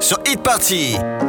sur Hit Party.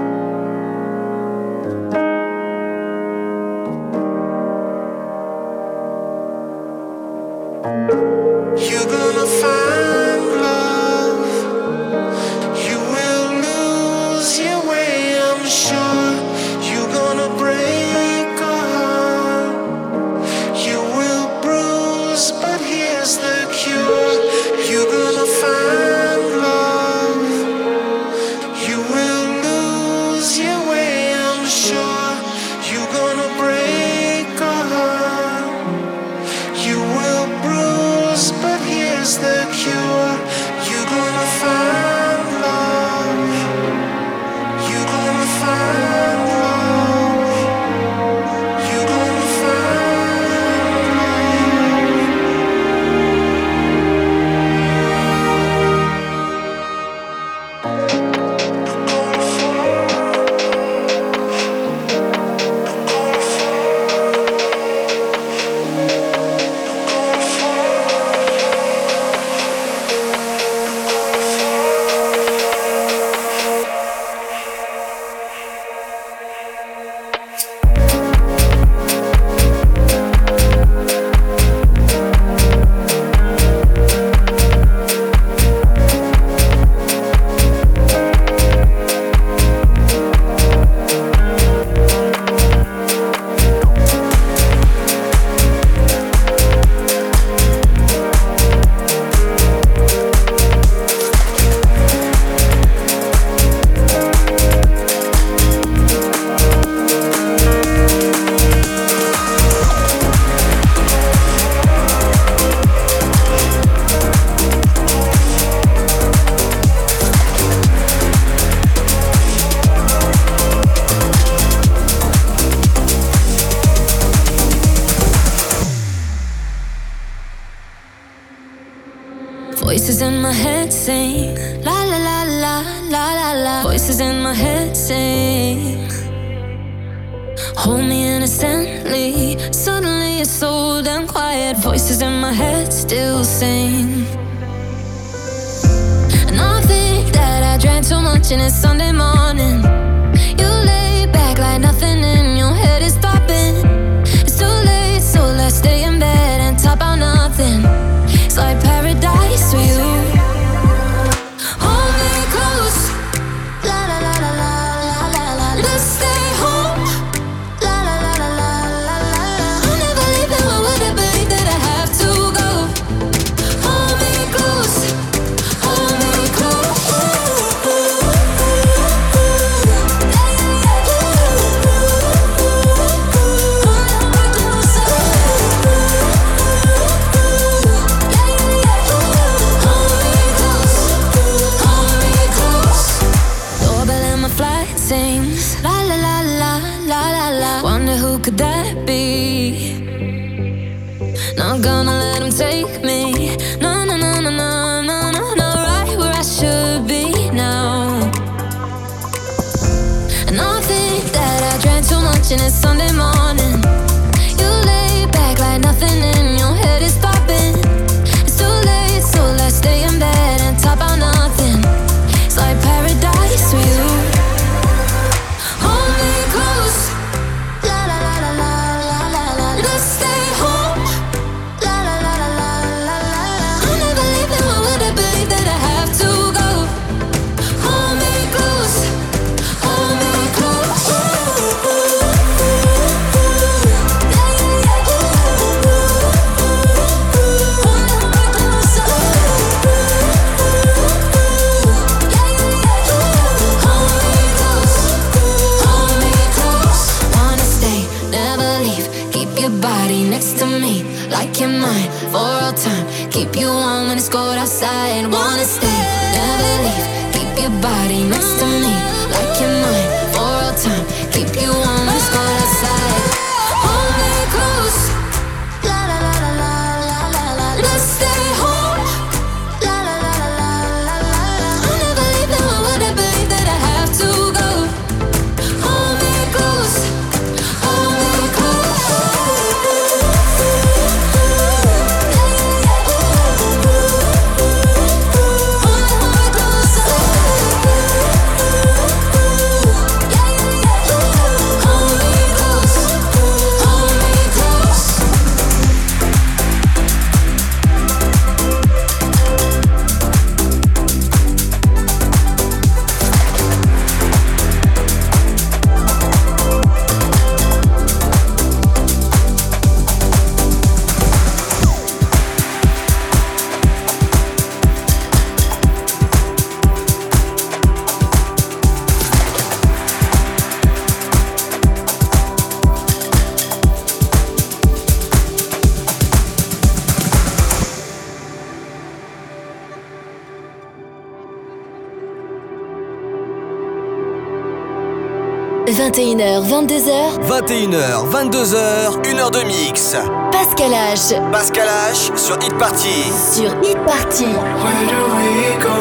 21h, 22h. 21h, 22h, 1h de mix. Pascal H. Pascal H sur Hit Party. Sur Hit Party. Where do we go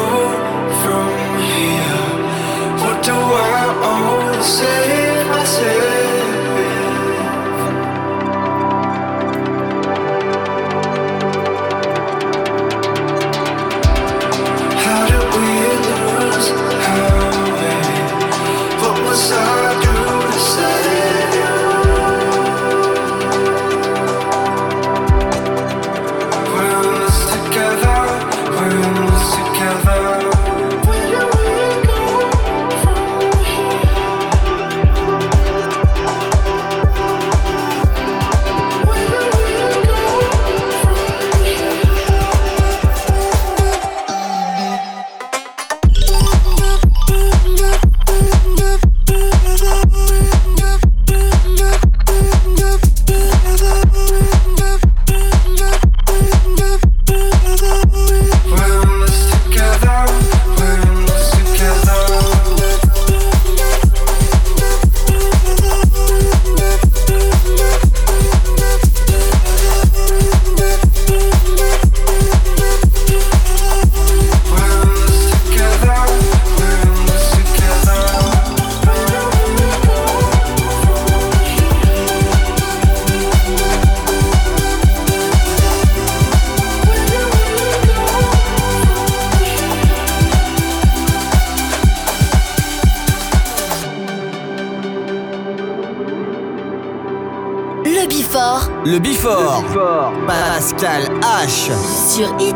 from here? What do I own? Save myself. Le Bifort. Pascal H. Sur Hit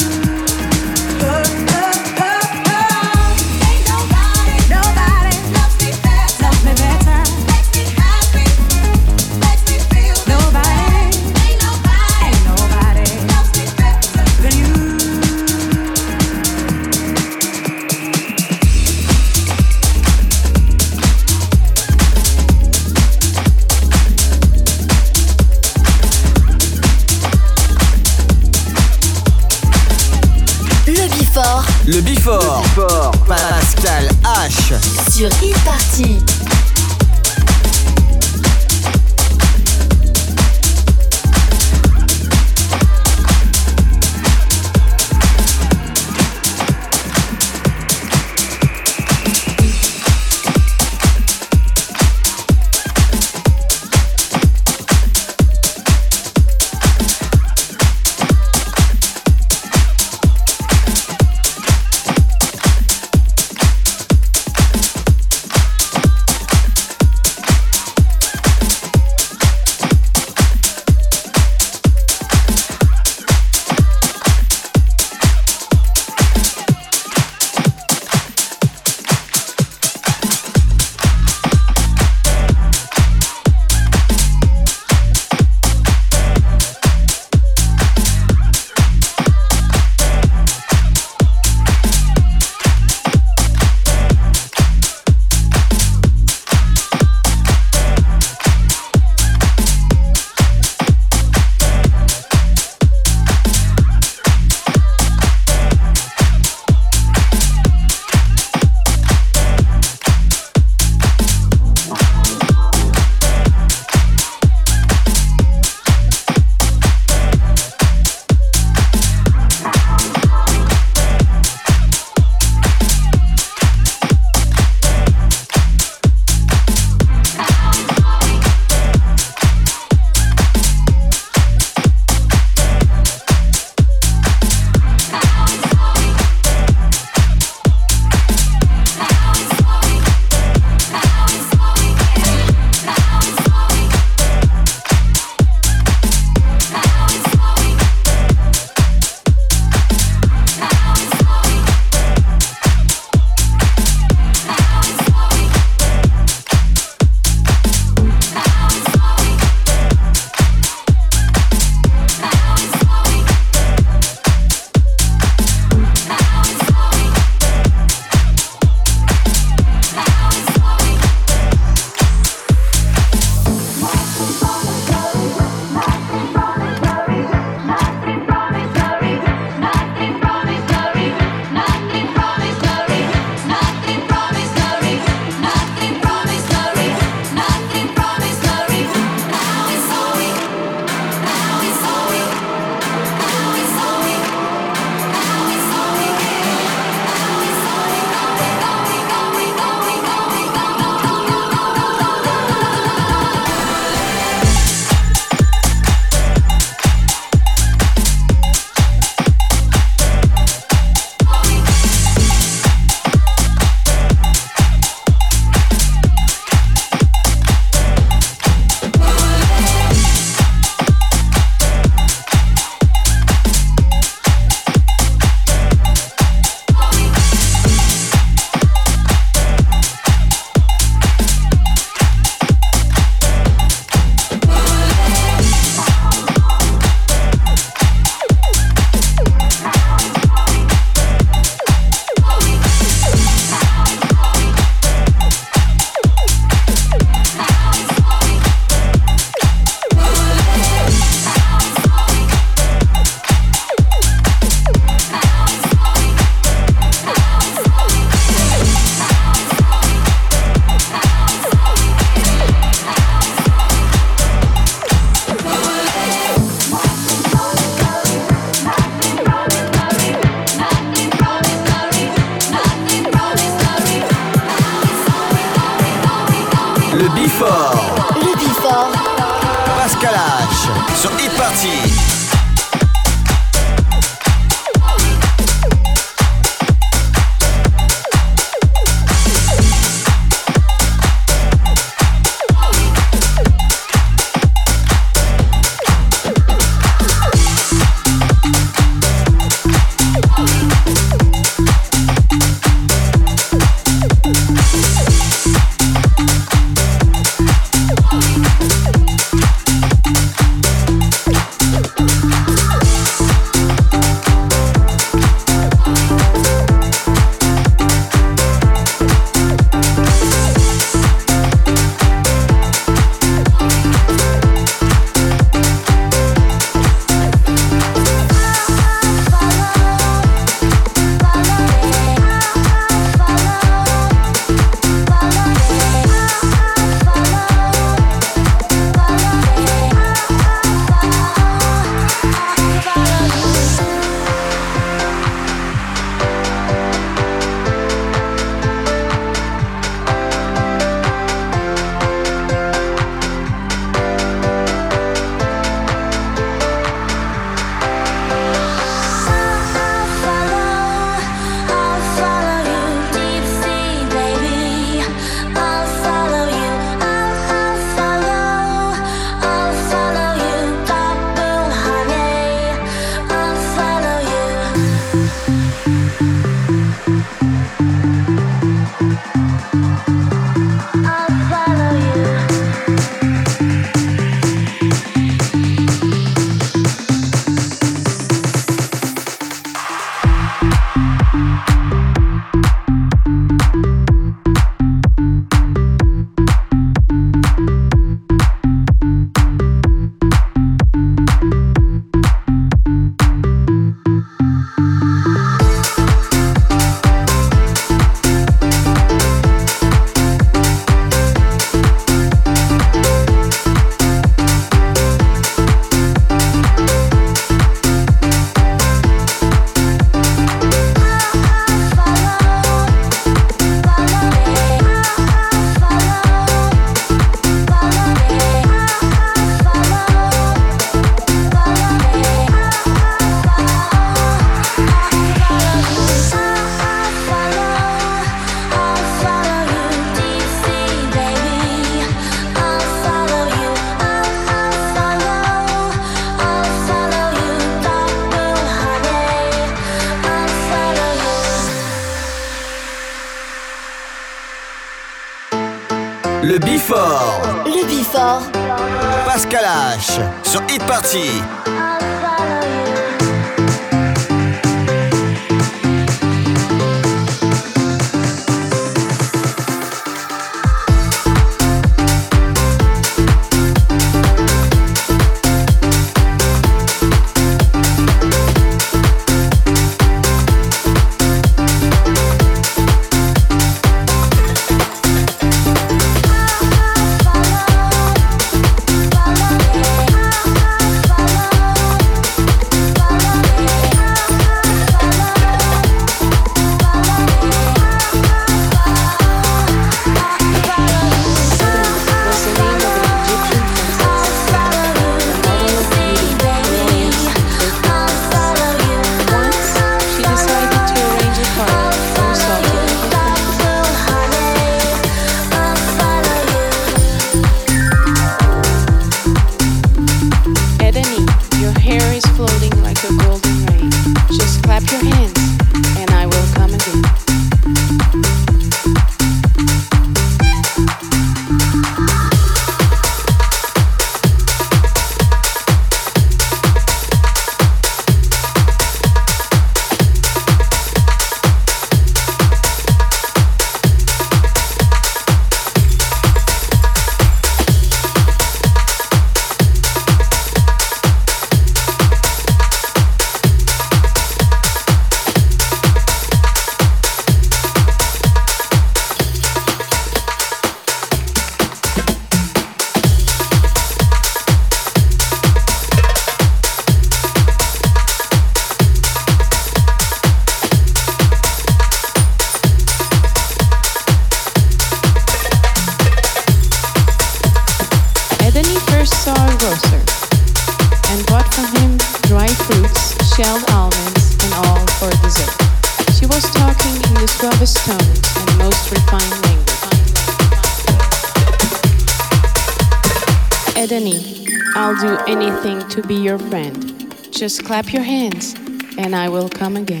Just clap your hands and I will come again.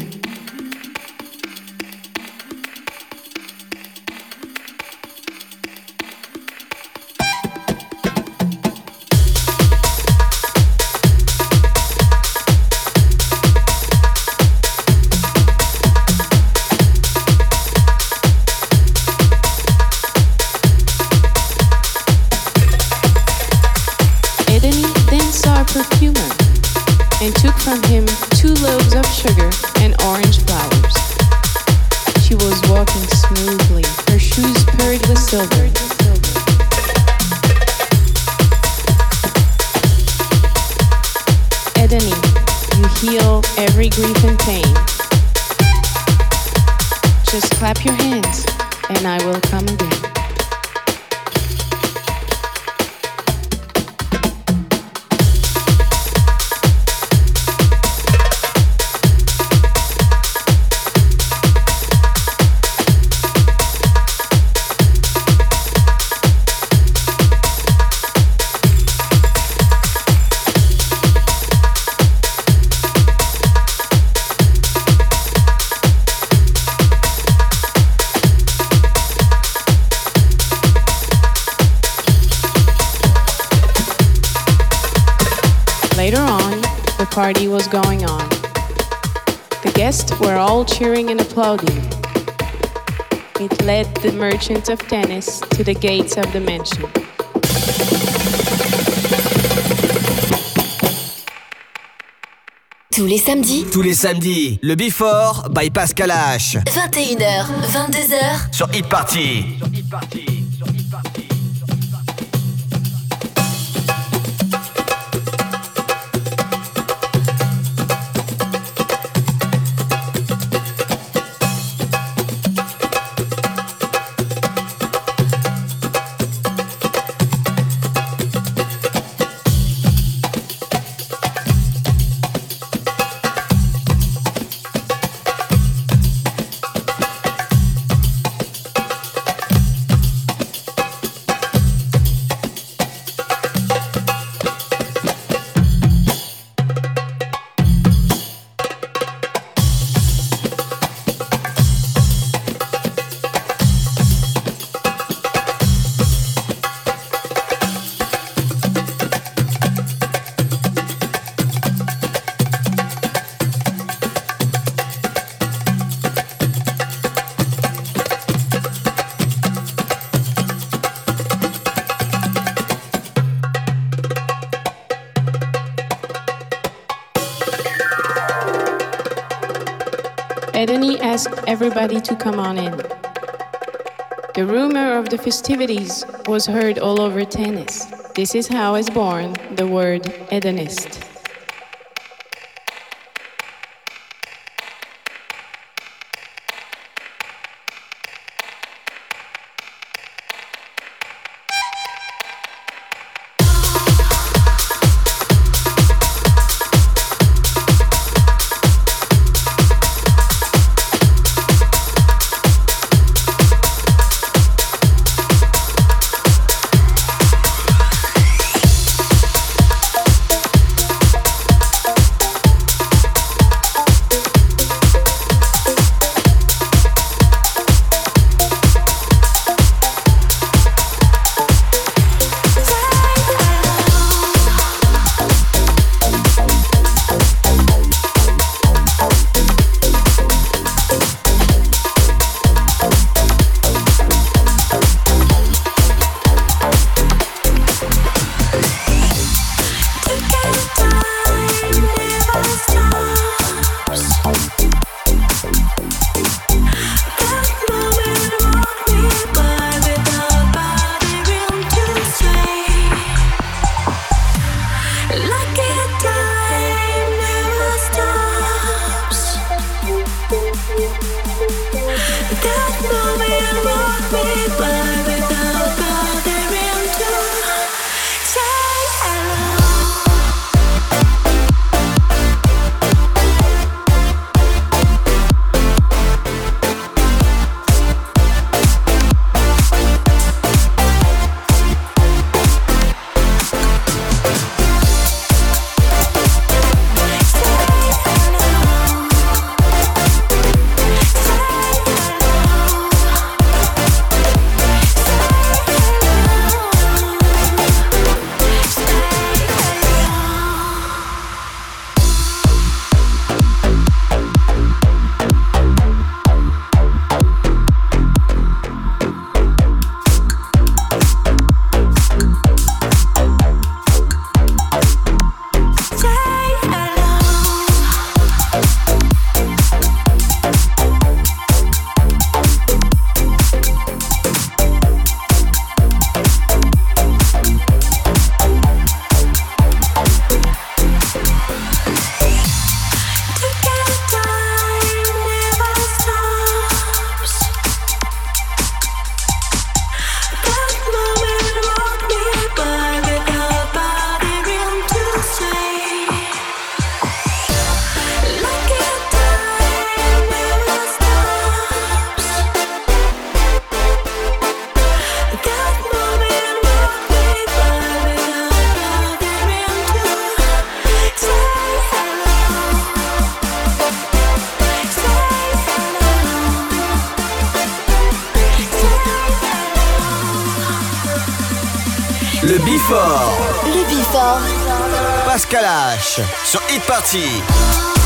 Of tennis to the gates of the mansion. Tous les samedis. Tous les samedis, le Before by Pascal H. 21h, 22h. Sur Hit Party. Everybody to come on in. The rumor of the festivities was heard all over tennis. This is how is born the word hedonist. Sur Hit Party.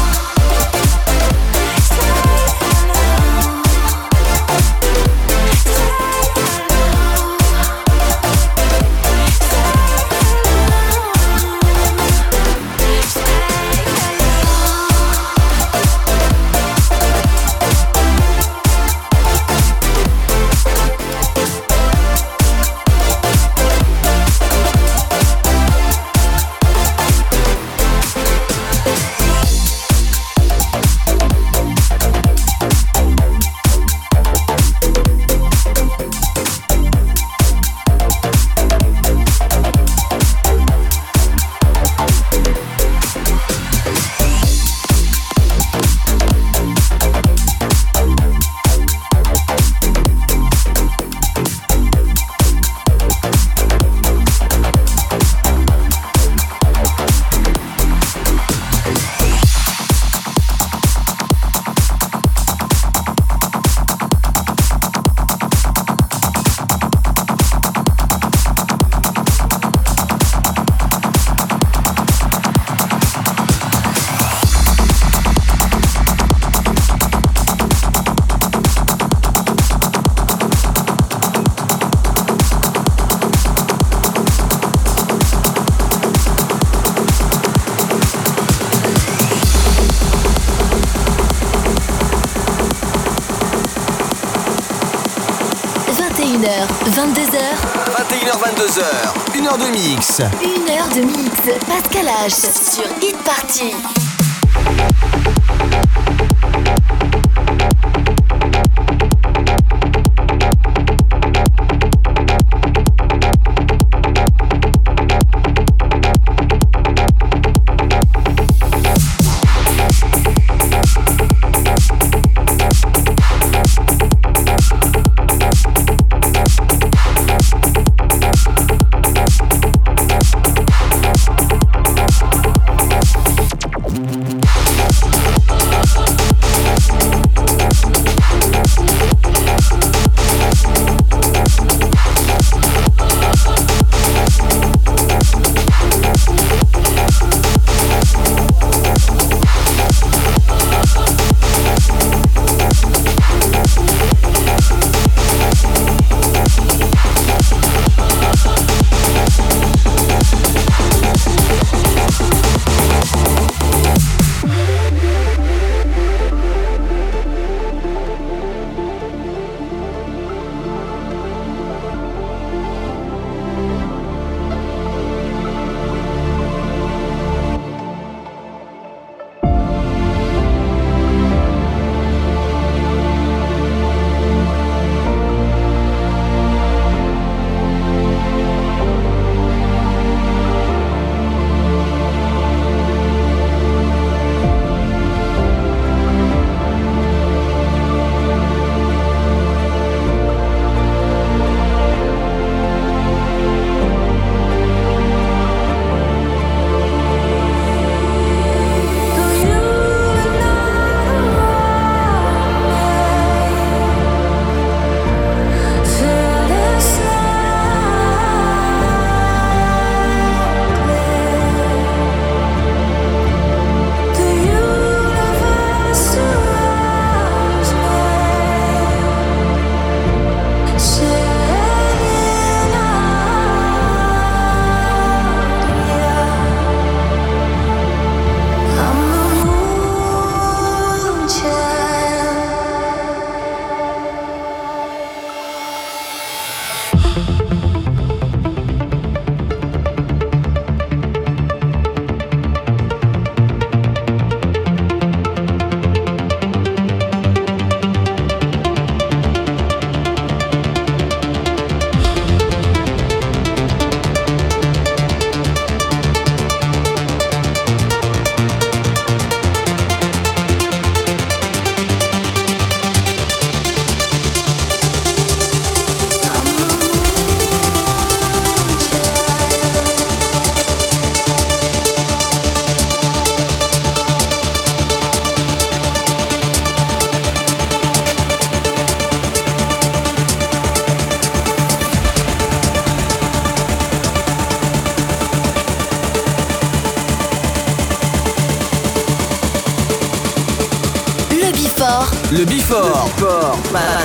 22h, 1 heure de mix. 1 heure de mix. Pascal H sur Hit Party.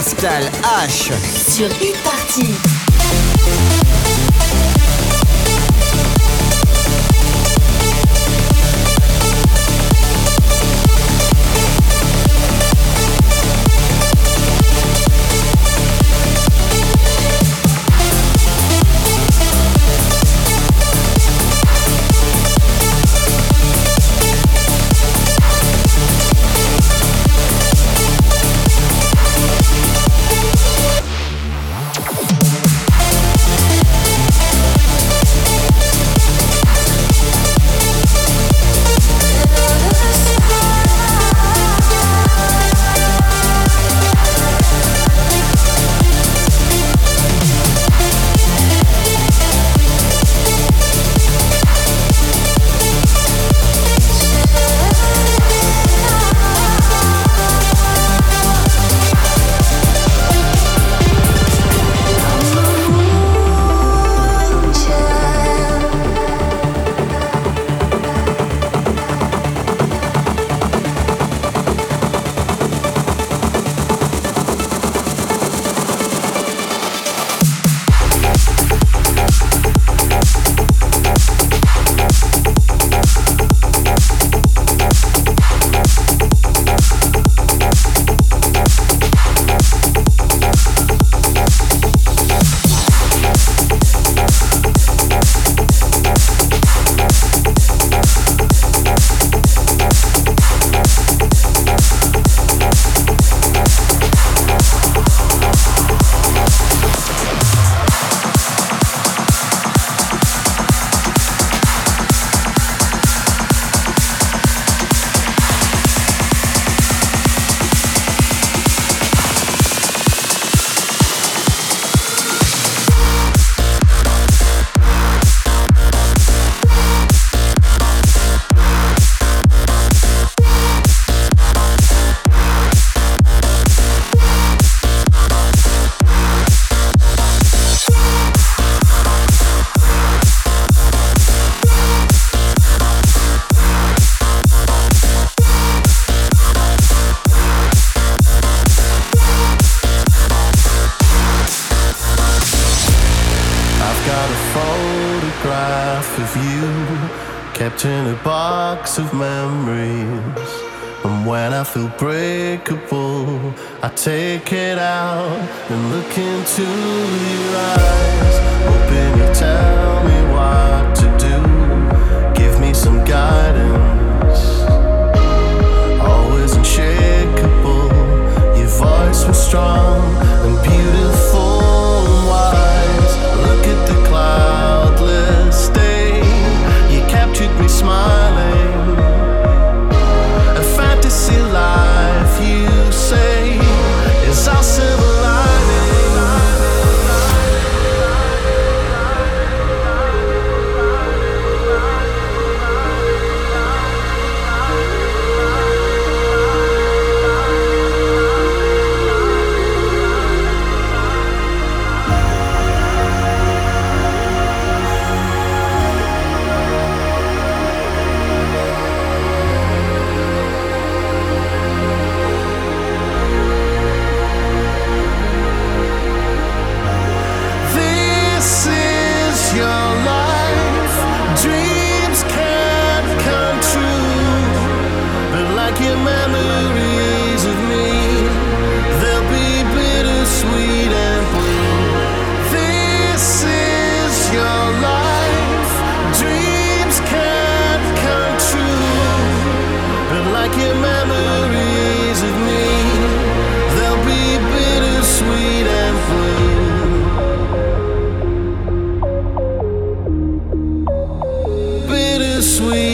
Pascal H. Sur Hit box of memories. And when I feel breakable, I take it out and look into your eyes. Oh, Hoping you tell me what to do. Give me some guidance. Always unshakable, your voice was strong and beautiful. sweet.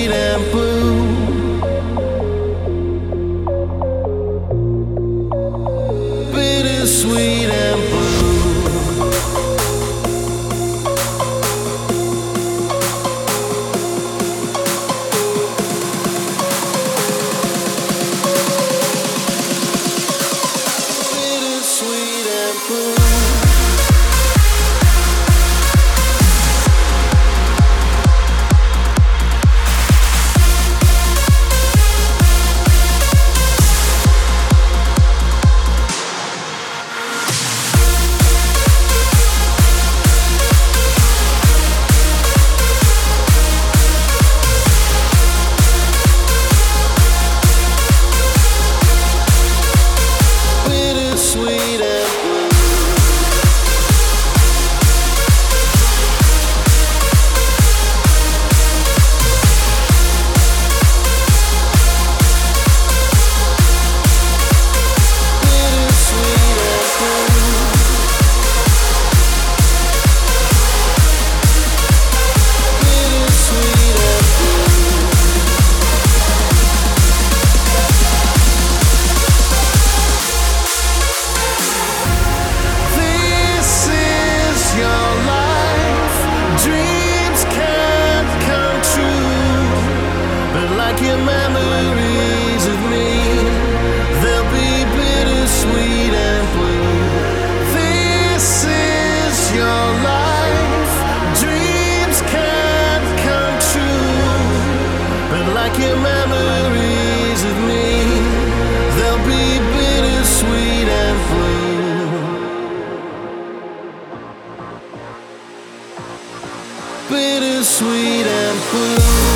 is sweet and blue.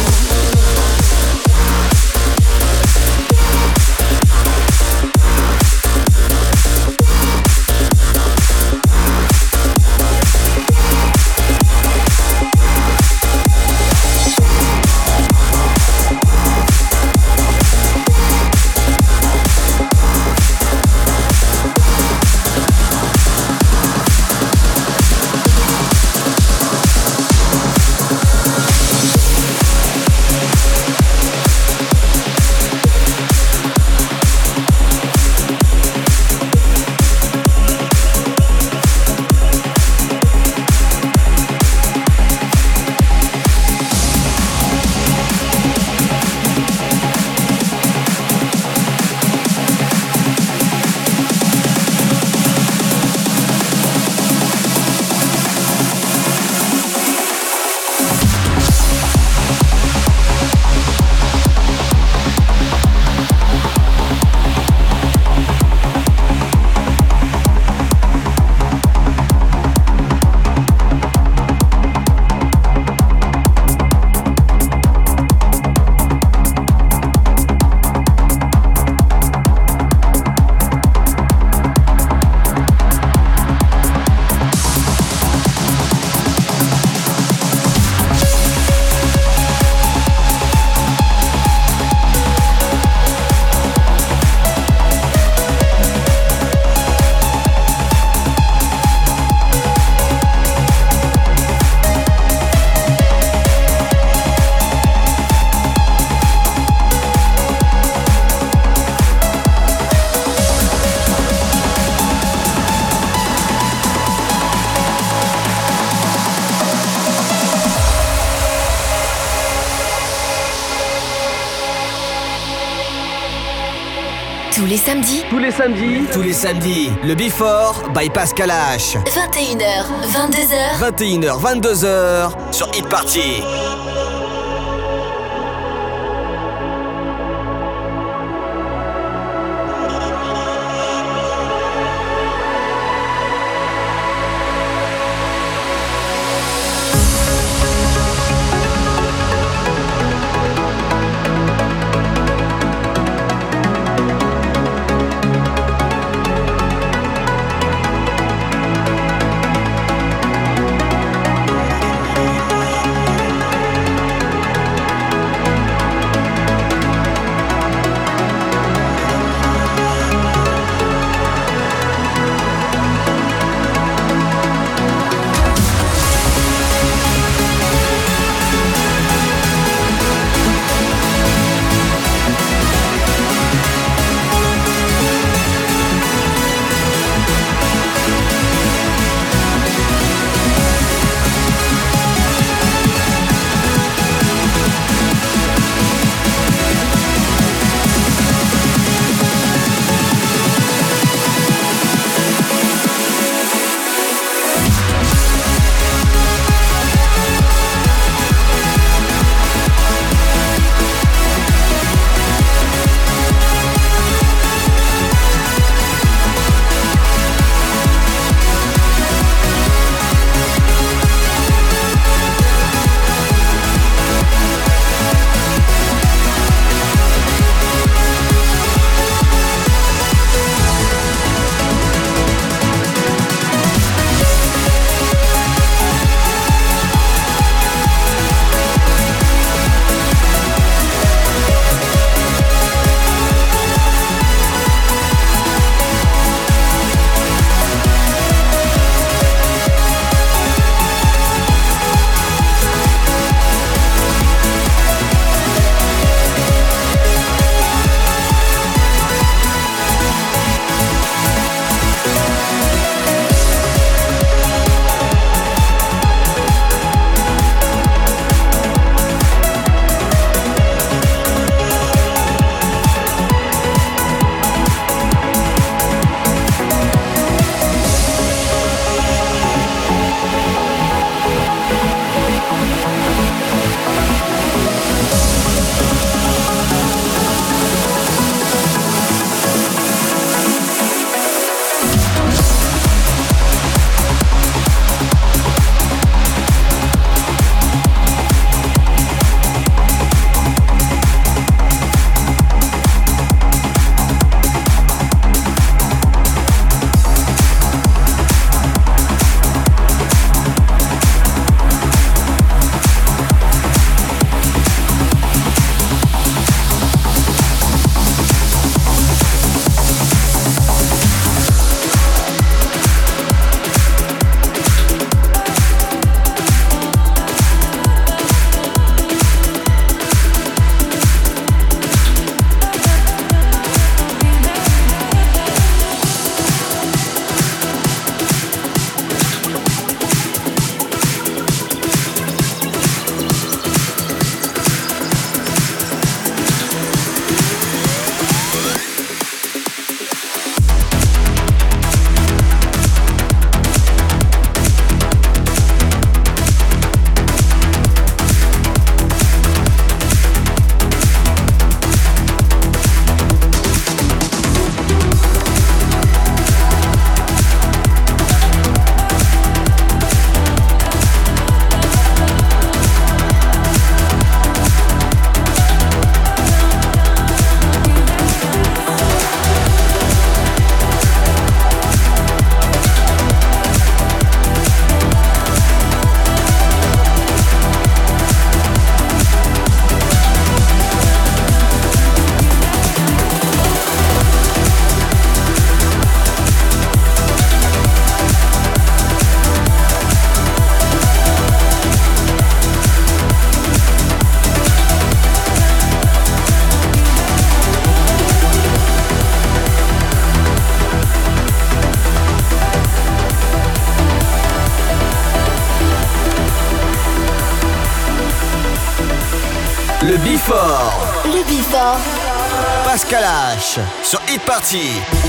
Tous les samedis. Tous les samedis. Le Before by Pascal H. 21h, 22h. 21h, 22h sur Hit Party. Party.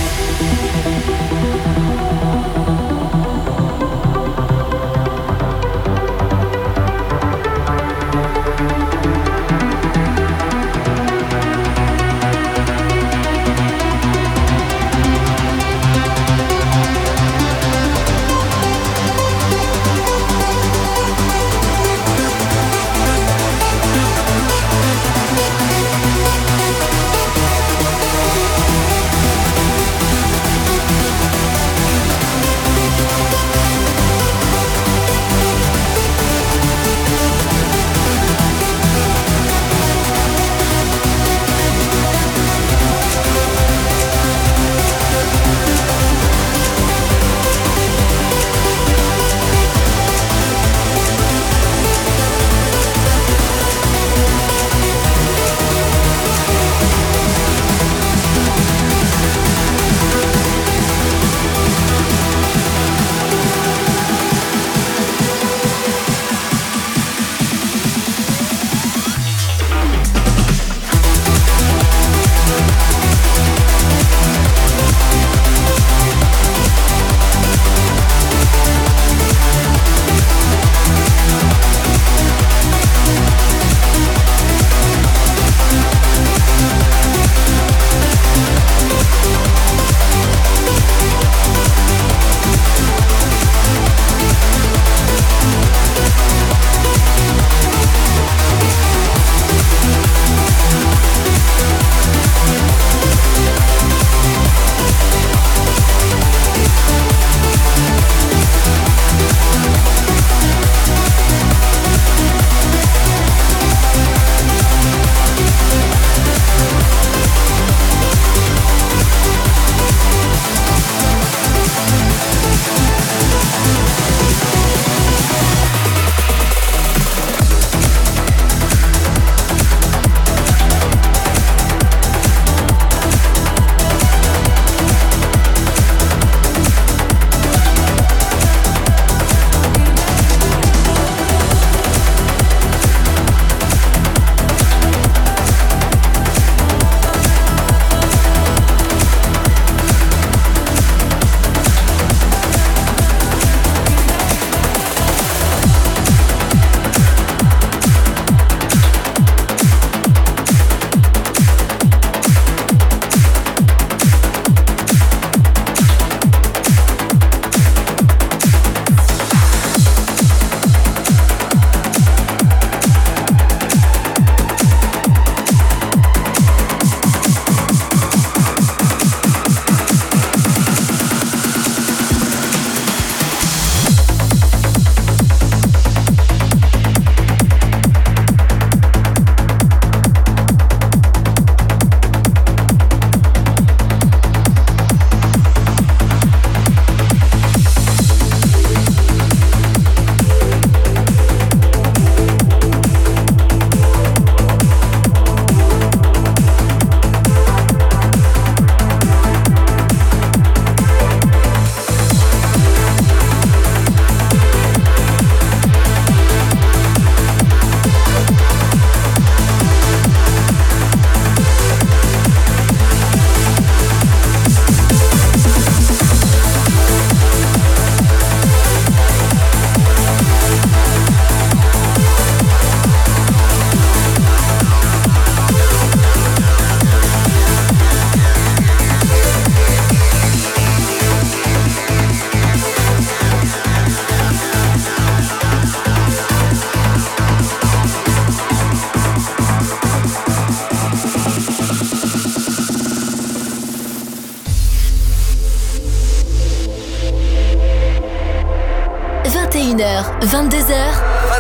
22h.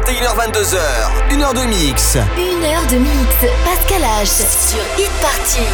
21h22h. 1h de mix. 1h de mix. Pascal H. Sur Hit Party.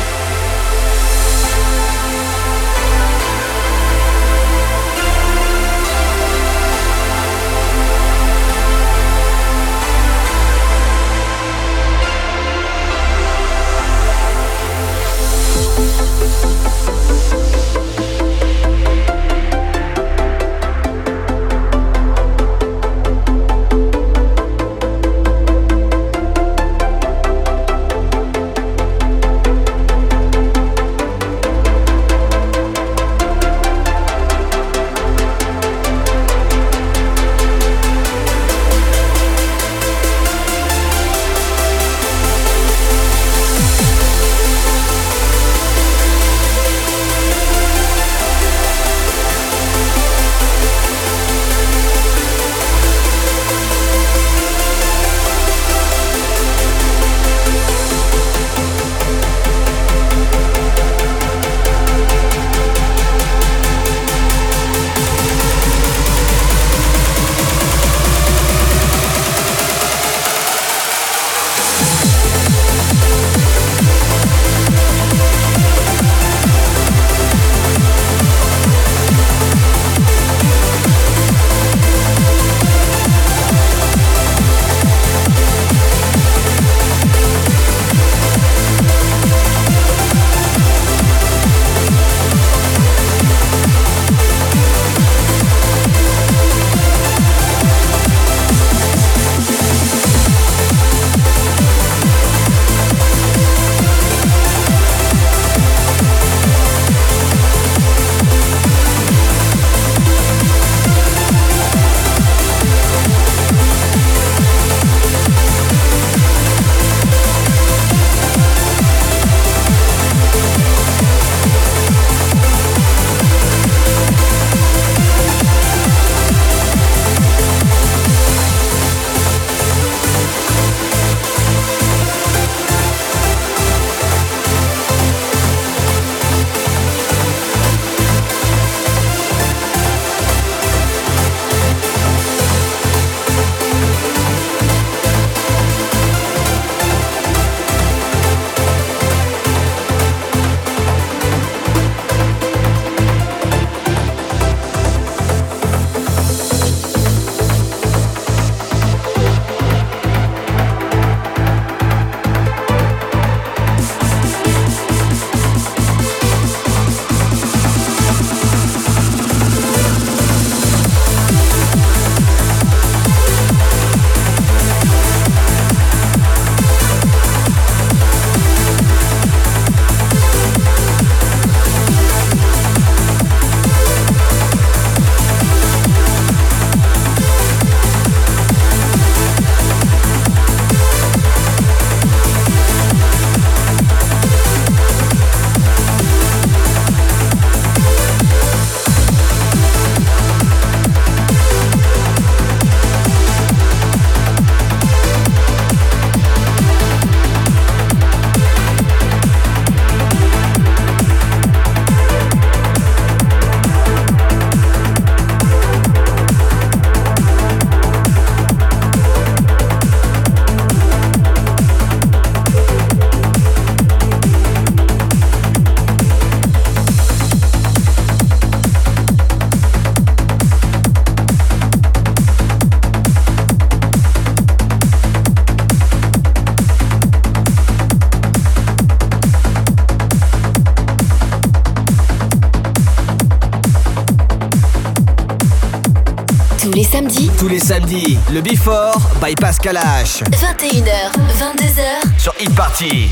Tous les samedis, le Before by Pascal H. 21h, 22h. Sur Hit Party.